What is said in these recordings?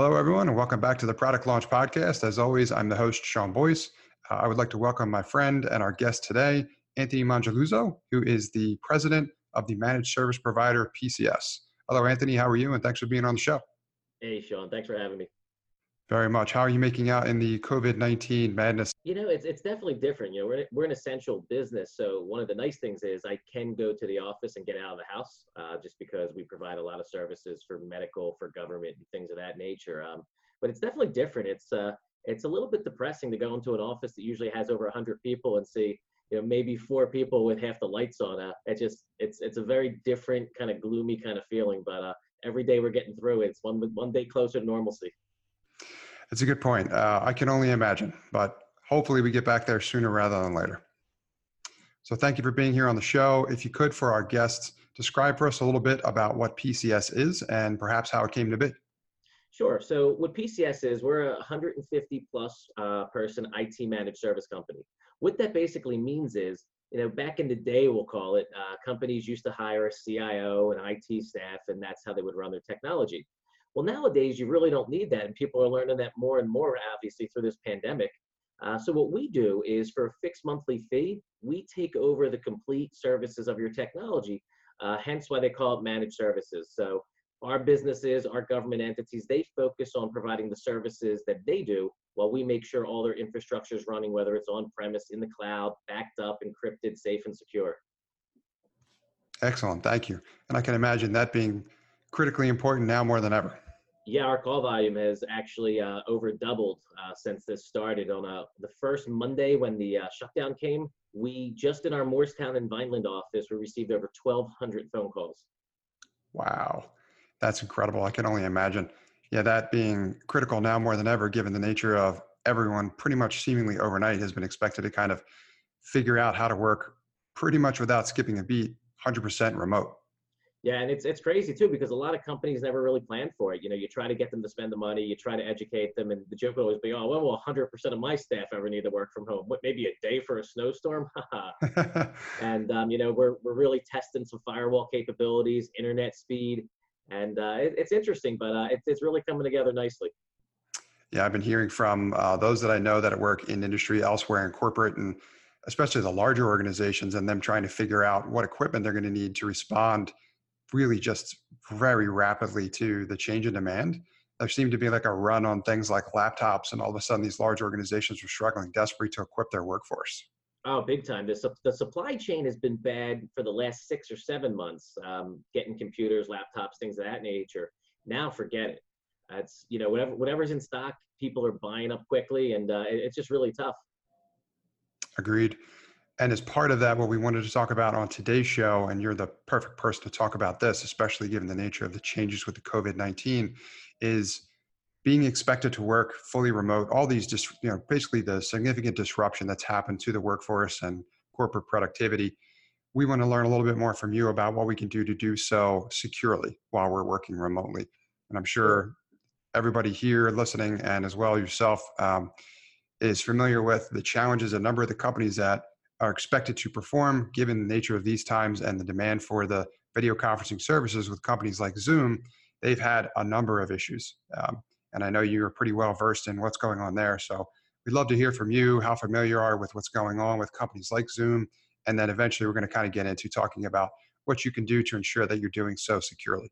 Hello, everyone, and welcome back to the Product Launch Podcast. As always, I'm the host, Sean Boyce. Uh, I would like to welcome my friend and our guest today, Anthony Mongeluzo, who is the president of the managed service provider PCS. Hello, Anthony. How are you? And thanks for being on the show. Hey, Sean. Thanks for having me. Very much. How are you making out in the COVID 19 madness? You know, it's, it's definitely different. You know, we're, we're an essential business. So, one of the nice things is I can go to the office and get out of the house uh, just because we provide a lot of services for medical, for government, and things of that nature. Um, but it's definitely different. It's, uh, it's a little bit depressing to go into an office that usually has over 100 people and see you know maybe four people with half the lights on uh it just it's it's a very different kind of gloomy kind of feeling but uh every day we're getting through it it's one one day closer to normalcy it's a good point. Uh, I can only imagine, but hopefully we get back there sooner rather than later. So thank you for being here on the show. If you could, for our guests, describe for us a little bit about what PCS is and perhaps how it came to be. Sure. So what PCS is, we're a 150 plus uh, person IT managed service company. What that basically means is, you know, back in the day, we'll call it, uh, companies used to hire a CIO and IT staff, and that's how they would run their technology. Well, nowadays, you really don't need that. And people are learning that more and more, obviously, through this pandemic. Uh, so, what we do is for a fixed monthly fee, we take over the complete services of your technology, uh, hence why they call it managed services. So, our businesses, our government entities, they focus on providing the services that they do while we make sure all their infrastructure is running, whether it's on premise, in the cloud, backed up, encrypted, safe, and secure. Excellent. Thank you. And I can imagine that being critically important now more than ever. Yeah, our call volume has actually uh, over doubled uh, since this started. On uh, the first Monday when the uh, shutdown came, we just in our Morristown and Vineland office, we received over 1,200 phone calls. Wow, that's incredible. I can only imagine. Yeah, that being critical now more than ever, given the nature of everyone pretty much seemingly overnight has been expected to kind of figure out how to work pretty much without skipping a beat, 100% remote. Yeah, and it's it's crazy too because a lot of companies never really plan for it. You know, you try to get them to spend the money, you try to educate them, and the joke will always be, "Oh, well, will 100% of my staff ever need to work from home? What, maybe a day for a snowstorm?" and um, you know, we're we're really testing some firewall capabilities, internet speed, and uh, it, it's interesting, but uh, it, it's really coming together nicely. Yeah, I've been hearing from uh, those that I know that work in industry elsewhere in corporate and especially the larger organizations and them trying to figure out what equipment they're going to need to respond really just very rapidly to the change in demand. There seemed to be like a run on things like laptops, and all of a sudden, these large organizations were struggling desperately to equip their workforce. Oh, big time. The, the supply chain has been bad for the last six or seven months, um, getting computers, laptops, things of that nature. Now, forget it. That's, you know, whatever, whatever's in stock, people are buying up quickly, and uh, it, it's just really tough. Agreed. And as part of that, what we wanted to talk about on today's show, and you're the perfect person to talk about this, especially given the nature of the changes with the COVID 19, is being expected to work fully remote, all these just, you know, basically the significant disruption that's happened to the workforce and corporate productivity. We want to learn a little bit more from you about what we can do to do so securely while we're working remotely. And I'm sure everybody here listening and as well yourself um, is familiar with the challenges a number of the companies that are expected to perform given the nature of these times and the demand for the video conferencing services with companies like Zoom, they've had a number of issues. Um, and I know you're pretty well versed in what's going on there. So we'd love to hear from you how familiar you are with what's going on with companies like Zoom. And then eventually we're going to kind of get into talking about what you can do to ensure that you're doing so securely.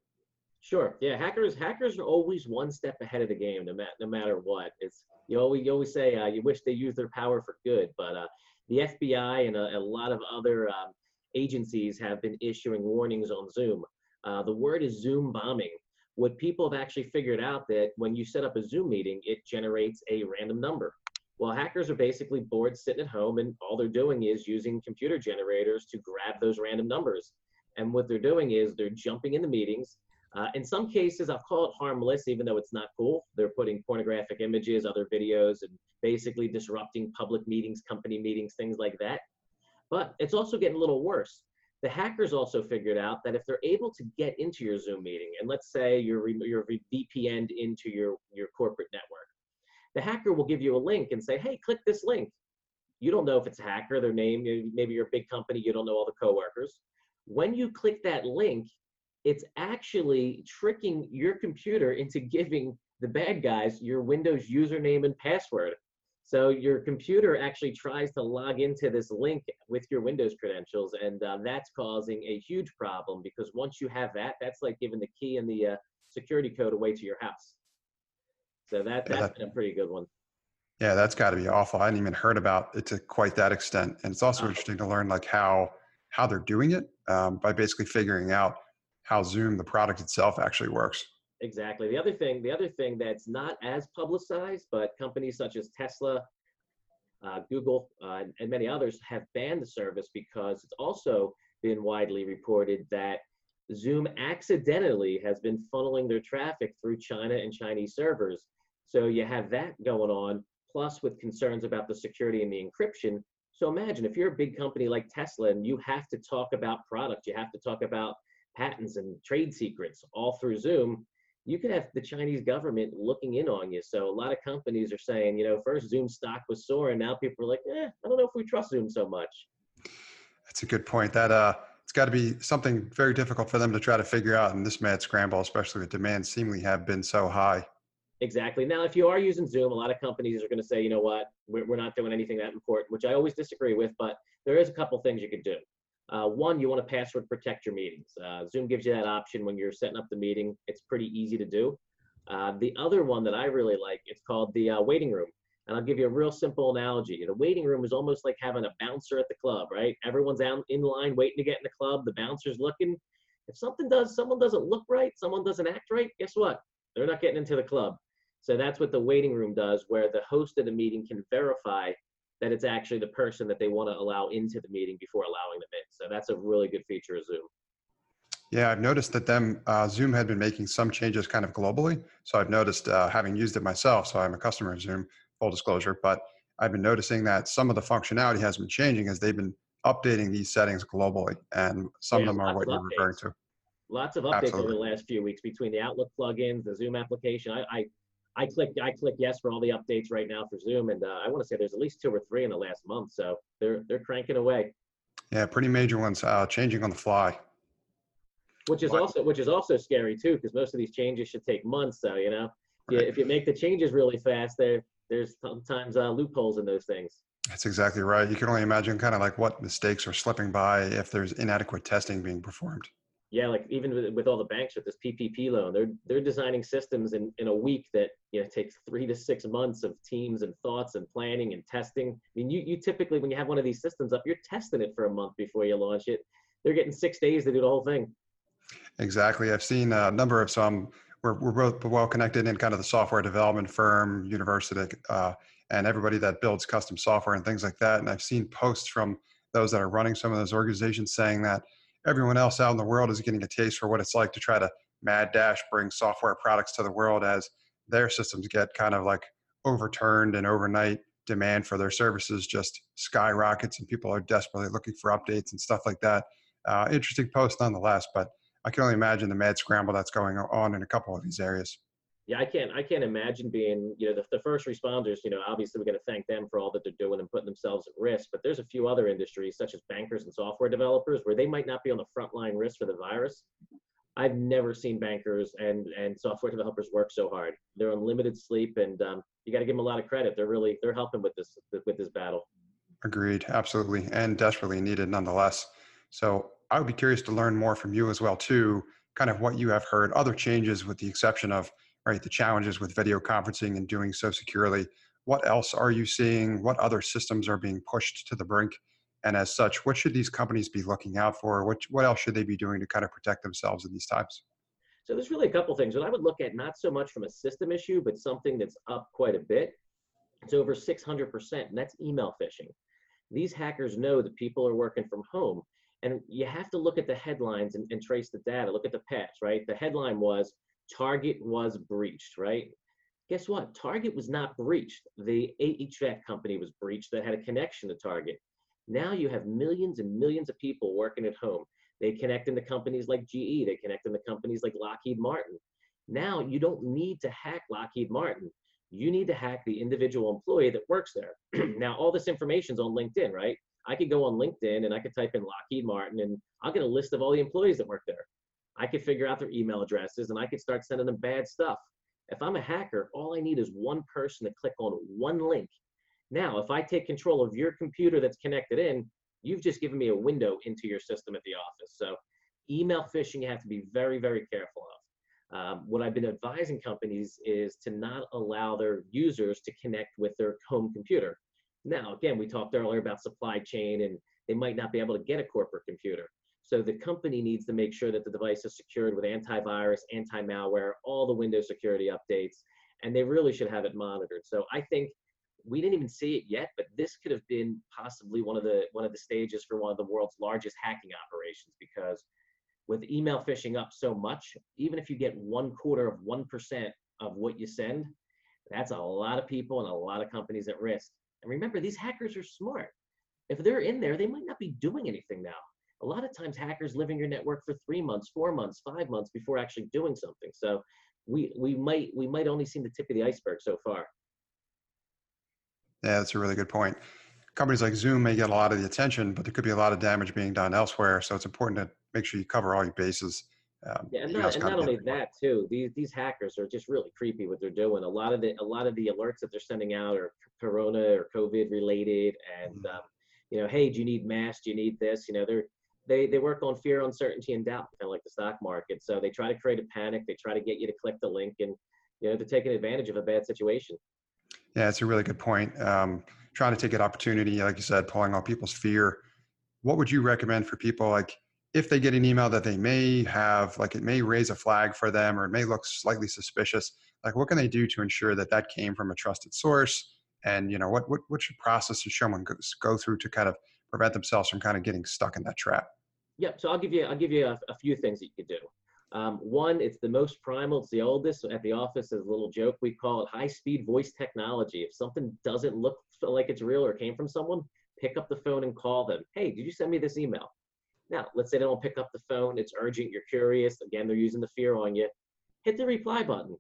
Sure. Yeah, hackers hackers are always one step ahead of the game, no, matter no matter what. It's you always you always say uh, you wish they used their power for good, but uh, the FBI and a, a lot of other um, agencies have been issuing warnings on Zoom. Uh, the word is Zoom bombing. What people have actually figured out that when you set up a Zoom meeting, it generates a random number. Well, hackers are basically bored sitting at home, and all they're doing is using computer generators to grab those random numbers. And what they're doing is they're jumping into meetings, uh, in some cases, I'll call it harmless, even though it's not cool. They're putting pornographic images, other videos, and basically disrupting public meetings, company meetings, things like that. But it's also getting a little worse. The hackers also figured out that if they're able to get into your Zoom meeting, and let's say you're, you're VPN'd into your, your corporate network, the hacker will give you a link and say, hey, click this link. You don't know if it's a hacker, their name, maybe you're a big company, you don't know all the coworkers. When you click that link, it's actually tricking your computer into giving the bad guys your Windows username and password. So your computer actually tries to log into this link with your Windows credentials, and uh, that's causing a huge problem because once you have that, that's like giving the key and the uh, security code away to your house. So that that's Yeah, that- been a pretty good one. Yeah, that's got to be awful. I hadn't even heard about it to quite that extent. And it's also Uh-huh. interesting to learn like how how they're doing it um, by basically figuring out how Zoom, the product itself, actually works. Exactly. The other thing, the other thing that's not as publicized, but companies such as Tesla, uh, Google, uh, and many others have banned the service because it's also been widely reported that Zoom accidentally has been funneling their traffic through China and Chinese servers. So you have that going on, plus with concerns about the security and the encryption. So imagine if you're a big company like Tesla and you have to talk about product, you have to talk about patents and trade secrets all through Zoom you could have the Chinese government looking in on you. So a lot of companies are saying, you know, first Zoom stock was soaring. Now people are like, eh, I don't know if we trust Zoom so much. That's a good point. That uh, it's got to be something very difficult for them to try to figure out in this mad scramble, especially with demand seemingly have been so high. Exactly. Now, if you are using Zoom, a lot of companies are going to say, you know what, we're, we're not doing anything that important, which I always disagree with, but there is a couple things you could do. Uh, one, you want to password protect your meetings. Uh, Zoom gives you that option when you're setting up the meeting. It's pretty easy to do. Uh, the other one that I really like, it's called the uh, waiting room. And I'll give you a real simple analogy. The waiting room is almost like having a bouncer at the club, right? Everyone's out in line waiting to get in the club. The bouncer's looking. If something does, someone doesn't look right, someone doesn't act right, guess what? They're not getting into the club. So that's what the waiting room does, where the host of the meeting can verify that it's actually the person that they want to allow into the meeting before allowing them in. So that's a really good feature of Zoom. Yeah, I've noticed that them uh, Zoom had been making some changes kind of globally. So I've noticed uh, having used it myself. So I'm a customer of Zoom, full disclosure. But I've been noticing that some of the functionality has been changing as they've been updating these settings globally, and some of them are what you're referring to. Lots of updates over the last few weeks between the Outlook plugins, the Zoom application. I I, I click I click yes for all the updates right now for Zoom, and uh, I want to say there's at least two or three in the last month. So they're they're cranking away, Yeah, pretty major ones uh, changing on the fly. which is What- also which is also scary too, because most of these changes should take months. So you know, if you, if you make the changes really fast, there there's sometimes uh, loopholes in those things. That's exactly right. You can only imagine kind of like what mistakes are slipping by if there's inadequate testing being performed. Yeah, like even with, with all the banks with this PPP loan, they're they're designing systems in, in a week that you know takes three to six months of teams and thoughts and planning and testing. I mean, you you typically when you have one of these systems up, you're testing it for a month before you launch it. They're getting six days to do the whole thing. Exactly. I've seen a number of some. We're, we're both well connected in kind of the software development firm, university, uh, and everybody that builds custom software and things like that. And I've seen posts from those that are running some of those organizations saying that everyone else out in the world is getting a taste for what it's like to try to mad dash bring software products to the world as their systems get kind of like overturned and overnight demand for their services just skyrockets and people are desperately looking for updates and stuff like that. Uh, interesting post nonetheless, but I can only imagine the mad scramble that's going on in a couple of these areas. Yeah, I can't I can't imagine being you know the, the first responders. You know, obviously we're going to thank them for all that they're doing and putting themselves at risk. But there's a few other industries such as bankers and software developers where they might not be on the front line risk for the virus. I've never seen bankers and and software developers work so hard. They're on limited sleep, and um, you got to give them a lot of credit. They're really they're helping with this with this battle. Agreed, absolutely, and desperately needed nonetheless. So I would be curious to learn more from you as well too, kind of what you have heard, other changes with the exception of right the challenges with video conferencing and doing so securely. What else are you seeing? What other systems are being pushed to the brink? And as such, what should these companies be looking out for? What what else should they be doing to kind of protect themselves in these times? So there's really a couple things that I would look at, not so much from a system issue, but something that's up quite a bit. It's over 600%, and that's email phishing. These hackers know that people are working from home, and you have to look at the headlines and, and trace the data. Look at the past, right? The headline was Target was breached, right? Guess what? Target was not breached. The HVAC company was breached that had a connection to Target. Now you have millions and millions of people working at home. They connect into companies like GE. They connect into companies like Lockheed Martin. Now you don't need to hack Lockheed Martin. You need to hack the individual employee that works there. now all this information's on LinkedIn, right? I could go on LinkedIn and I could type in Lockheed Martin and I'll get a list of all the employees that work there. I could figure out their email addresses and I could start sending them bad stuff. If I'm a hacker, all I need is one person to click on one link. Now, if I take control of your computer that's connected in, you've just given me a window into your system at the office. So email phishing you have to be very, very careful of. Um, what I've been advising companies is to not allow their users to connect with their home computer. Now, again, we talked earlier about supply chain and they might not be able to get a corporate computer. So the company needs to make sure that the device is secured with antivirus, anti-malware, all the Windows security updates, and they really should have it monitored. So I think we didn't even see it yet, but this could have been possibly one of the one of the stages for one of the world's largest hacking operations because with email phishing up so much, even if you get one quarter of one percent of what you send, that's a lot of people and a lot of companies at risk. And remember, these hackers are smart. If they're in there, they might not be doing anything now. A lot of times hackers live in your network for three months, four months, five months before actually doing something. So we we might we might only see the tip of the iceberg so far. Yeah, that's a really good point. Companies like Zoom may get a lot of the attention, but there could be a lot of damage being done elsewhere. So it's important to make sure you cover all your bases. Um, yeah, and not, and not only that too. These these hackers are just really creepy what they're doing. A lot of the a lot of the alerts that they're sending out are Corona or COVID related, and mm-hmm. um, you know, hey, do you need masks? Do you need this? You know, they're they they work on fear, uncertainty, and doubt, kind of like the stock market. So they try to create a panic. They try to get you to click the link, and you know, they're taking advantage of a bad situation. Yeah, it's a really good point. Um, trying to take an opportunity, like you said, pulling on people's fear. What would you recommend for people like if they get an email that they may have, like it may raise a flag for them or it may look slightly suspicious, like what can they do to ensure that that came from a trusted source? And you know, what what, what should process should someone go, go through to kind of prevent themselves from kind of getting stuck in that trap? Yep. So I'll give you I'll give you a, a few things that you could do. Um, one, it's the most primal, it's the oldest. So At the office, as a little joke, we call it high speed voice technology. If something doesn't look like it's real or came from someone, pick up the phone and call them. Hey, did you send me this email? Now, let's say they don't pick up the phone, it's urgent, you're curious. Again, they're using the fear on you. Hit the reply button.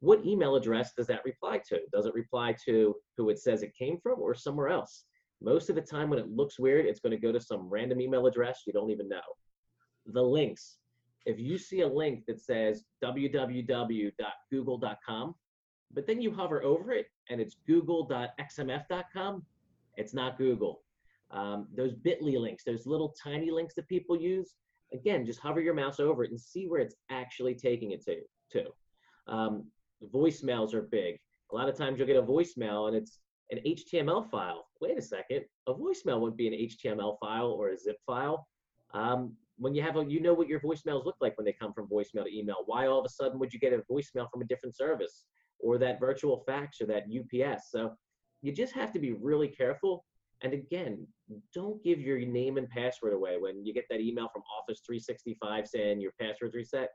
What email address does that reply to? Does it reply to who it says it came from or somewhere else? Most of the time, when it looks weird, it's going to go to some random email address you don't even know. The links if you see a link that says www.google.com, but then you hover over it and it's google.xmf.com, it's not Google. Um, those bit.ly links, those little tiny links that people use, again, just hover your mouse over it and see where it's actually taking it to. to. Um, voicemails are big. A lot of times you'll get a voicemail and it's an HTML file. Wait a second, a voicemail wouldn't be an HTML file or a zip file. Um, when you have a, you know what your voicemails look like when they come from voicemail to email. Why all of a sudden would you get a voicemail from a different service or that virtual fax or that UPS? So you just have to be really careful. And again, don't give your name and password away when you get that email from Office 365 saying your password's reset.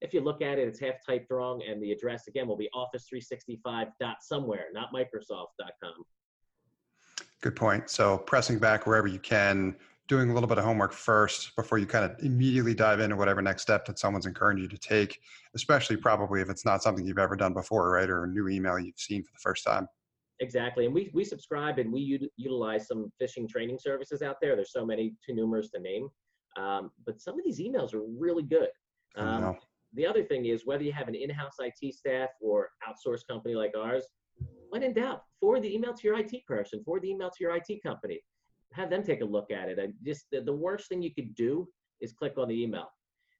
If you look at it, it's half typed wrong, and the address again will be office365 dot somewhere, not Microsoft.com. Good point. So pressing back wherever you can, doing a little bit of homework first before you kind of immediately dive into whatever next step that someone's encouraging you to take, especially probably if it's not something you've ever done before, right? Or a new email you've seen for the first time. Exactly. And we, we subscribe and we u- utilize some phishing training services out there. There's so many, too numerous to name. Um, but some of these emails are really good. Um, the other thing is whether you have an in-house IT staff or outsourced company like ours, when in doubt, forward the email to your IT person, forward the email to your IT company have them take a look at it. I just the, the worst thing you could do is click on the email.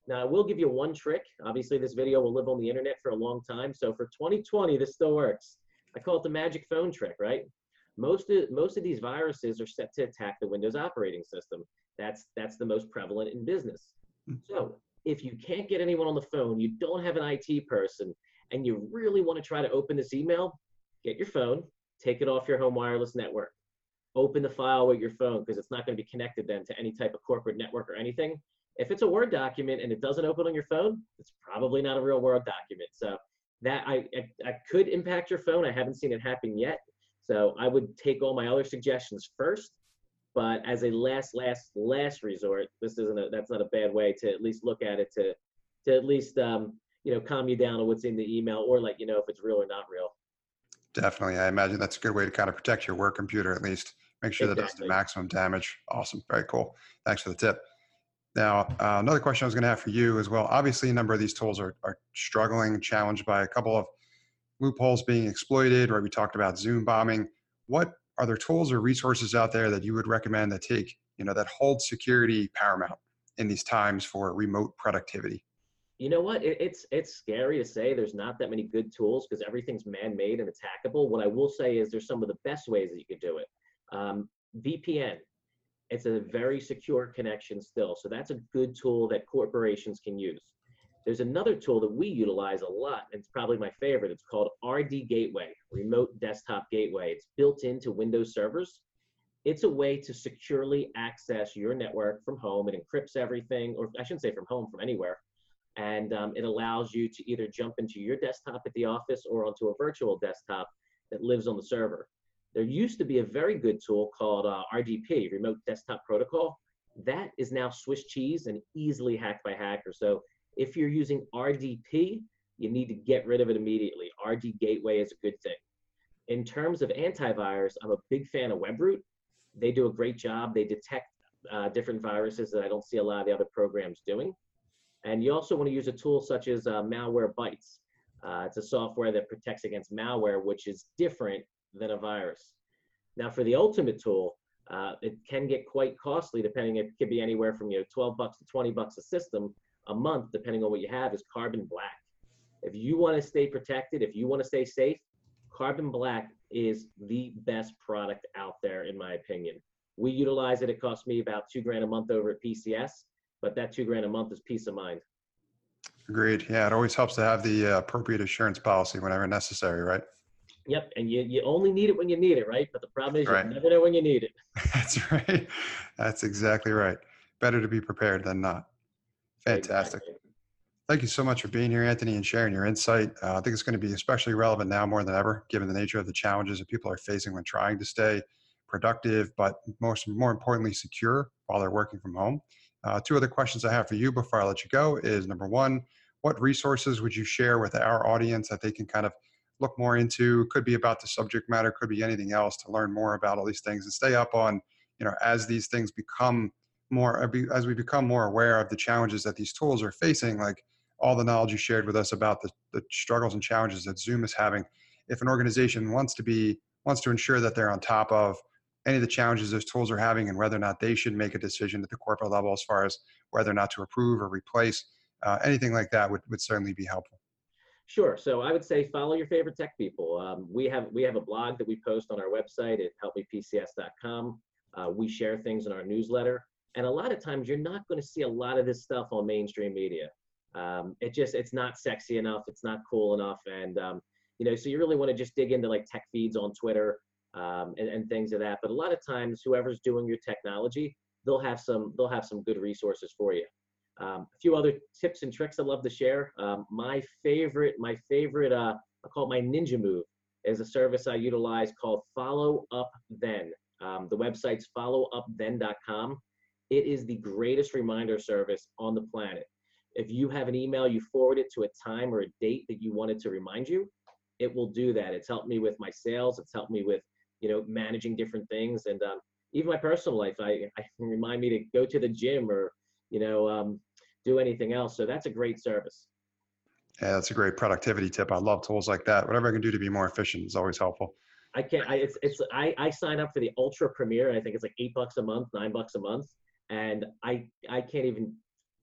Now I will give you one trick. Obviously, this video will live on the internet for a long time. So for 2020, this still works. I call it the magic phone trick, right? Most of most of these viruses are set to attack the Windows operating system. That's that's the most prevalent in business. Hmm. So if you can't get anyone on the phone, you don't have an IT person, and you really want to try to open this email, get your phone, take it off your home wireless network open the file with your phone because it's not going to be connected then to any type of corporate network or anything. If it's a Word document and it doesn't open on your phone, it's probably not a real Word document. So that I, I, I could impact your phone. I haven't seen it happen yet. So I would take all my other suggestions first. But as a last, last, last resort, this isn't a, that's not a bad way to at least look at it to, to at least, um, you know, calm you down on what's in the email or let you know if it's real or not real. Definitely. I imagine that's a good way to kind of protect your work computer at least make sure exactly. that does the maximum damage. Awesome. Very cool. Thanks for the tip. Now, uh, another question I was going to have for you as well. Obviously, a number of these tools are, are struggling, challenged by a couple of loopholes being exploited, right? We talked about Zoom bombing. What are there tools or resources out there that you would recommend that take, you know, that hold security paramount in these times for remote productivity? You know what? It, it's it's scary to say there's not that many good tools because everything's man-made and attackable. What I will say is there's some of the best ways that you could do it. Um, VPN, it's a very secure connection still, so that's a good tool that corporations can use. There's another tool that we utilize a lot, and it's probably my favorite. It's called RD Gateway, Remote Desktop Gateway. It's built into Windows servers. It's a way to securely access your network from home. It encrypts everything, or I shouldn't say from home, from anywhere. And um, it allows you to either jump into your desktop at the office or onto a virtual desktop that lives on the server. There used to be a very good tool called uh, RDP, Remote Desktop Protocol. That is now Swiss cheese and easily hacked by hackers. So if you're using RDP, you need to get rid of it immediately. RD Gateway is a good thing. In terms of antivirus, I'm a big fan of WebRoot. They do a great job. They detect uh, different viruses that I don't see a lot of the other programs doing. And you also want to use a tool such as uh, Malwarebytes. Uh, it's a software that protects against malware, which is different than a virus. Now, for the ultimate tool, uh, it can get quite costly, depending. It could be anywhere from you know 12 bucks to 20 bucks a system a month, depending on what you have, is Carbon Black. If you want to stay protected, if you want to stay safe, Carbon Black is the best product out there, in my opinion. We utilize it. It costs me about two grand a month over at PCS, but that two grand a month is peace of mind. Agreed. Yeah, it always helps to have the uh, appropriate insurance policy whenever necessary, right? Yep, and you, you only need it when you need it, right? But the problem is right. you never know when you need it. That's right. That's exactly right. Better to be prepared than not. Fantastic. Thank you so much for being here, Anthony, and sharing your insight. Uh, I think it's going to be especially relevant now more than ever, given the nature of the challenges that people are facing when trying to stay productive, but most more importantly, secure while they're working from home. Uh, two other questions I have for you before I let you go is number one, what resources would you share with our audience that they can kind of look more into? Could be about the subject matter, could be anything else to learn more about all these things and stay up on, you know, as these things become more uh, as we become more aware of the challenges that these tools are facing like all the knowledge you shared with us about the, the struggles and challenges that zoom is having if an organization wants to be wants to ensure that they're on top of any of the challenges those tools are having and whether or not they should make a decision at the corporate level as far as whether or not to approve or replace uh, anything like that would, would certainly be helpful. Sure. So i would say follow your favorite tech people. Um, we have we have a blog that we post on our website at helpmepcs.com uh, we share things in our newsletter and a lot of times you're not going to see a lot of this stuff on mainstream media. Um, it just, it's not sexy enough. It's not cool enough. And, um, you know, so you really want to just dig into like tech feeds on Twitter um, and, and things of that. But a lot of times whoever's doing your technology, they'll have some, they'll have some good resources for you. Um, a few other tips and tricks I love to share. Um, my favorite, my favorite, uh, I call it my ninja move is a service I utilize called Follow Up Then. Um, the website's followupthen.com. It is the greatest reminder service on the planet. If you have an email, you forward it to a time or a date that you wanted to remind you, it will do that. It's helped me with my sales. It's helped me with, you know, managing different things. And um, even my personal life, I, I remind me to go to the gym or, you know, um, do anything else. So that's a great service. Yeah, that's a great productivity tip. I love tools like that. Whatever I can do to be more efficient is always helpful. I can't. I, it's it's I I sign up for the Ultra Premier. I think it's like eight bucks a month, nine bucks a month, and I I can't even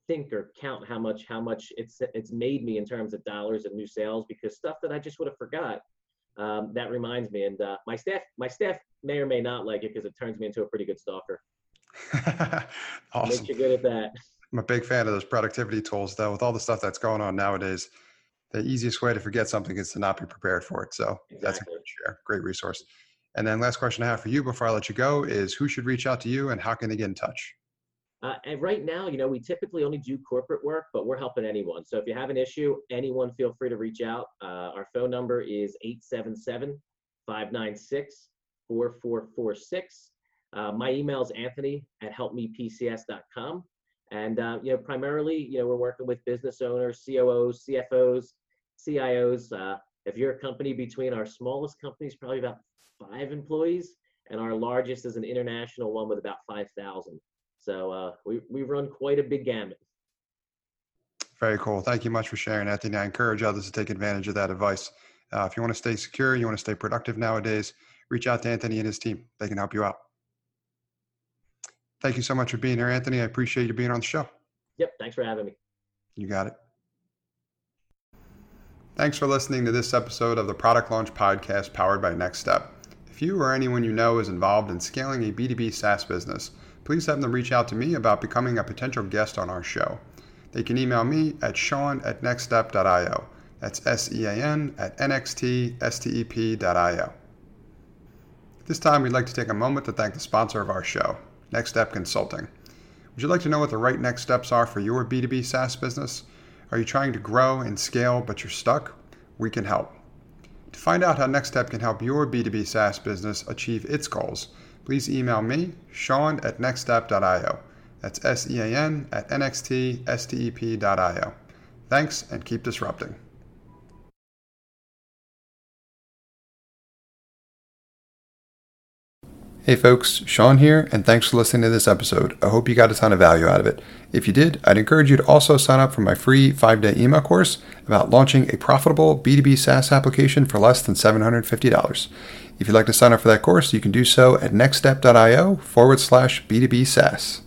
think or count how much how much it's it's made me in terms of dollars of new sales because stuff that I just would have forgot. Um, that reminds me, and uh, my staff my staff may or may not like it because it turns me into a pretty good stalker. awesome. Makes you good at that. I'm a big fan of those productivity tools, though. With all the stuff that's going on nowadays, the easiest way to forget something is to not be prepared for it. So exactly. that's a great share, great resource. And then last question I have for you before I let you go is who should reach out to you and how can they get in touch? Uh, and right now, you know, we typically only do corporate work, but we're helping anyone. So if you have an issue, anyone feel free to reach out. Uh, our phone number is 877 596 4446. Uh, my email is anthony at helpmepcs.com. And, uh, you know, primarily, you know, we're working with business owners, COOs, CFOs, CIOs. Uh, if you're a company between our smallest company is probably about five employees, and our largest is an international one with about 5,000. So uh, we, we run quite a big gamut. Very cool. Thank you much for sharing, Anthony. I encourage others to take advantage of that advice Uh, if you want to stay secure, you want to stay productive nowadays, reach out to Anthony and his team. They can help you out. Thank you so much for being here, Anthony. I appreciate you being on the show. Yep. Thanks for having me. You got it. Thanks for listening to this episode of the Product Launch Podcast powered by Next Step. If you or anyone you know is involved in scaling a B2B SaaS business, please have them reach out to me about becoming a potential guest on our show. They can email me at sean at nextstep.io. That's S E A N at nxtstep.io. This time, we'd like to take a moment to thank the sponsor of our show, Next Step Consulting. Would you like to know what the right next steps are for your B2B SaaS business? Are you trying to grow and scale but you're stuck? We can help. To find out how Next Step can help your B2B SaaS business achieve its goals, please email me, Sean at nextstep.io. That's S E A N at nxtstep.io. Thanks and keep disrupting. Hey folks, Sean here, and thanks for listening to this episode. I hope you got a ton of value out of it. If you did, I'd encourage you to also sign up for my free five day email course about launching a profitable B2B SaaS application for less than $750. If you'd like to sign up for that course, you can do so at nextstep.io forward slash B2B SaaS.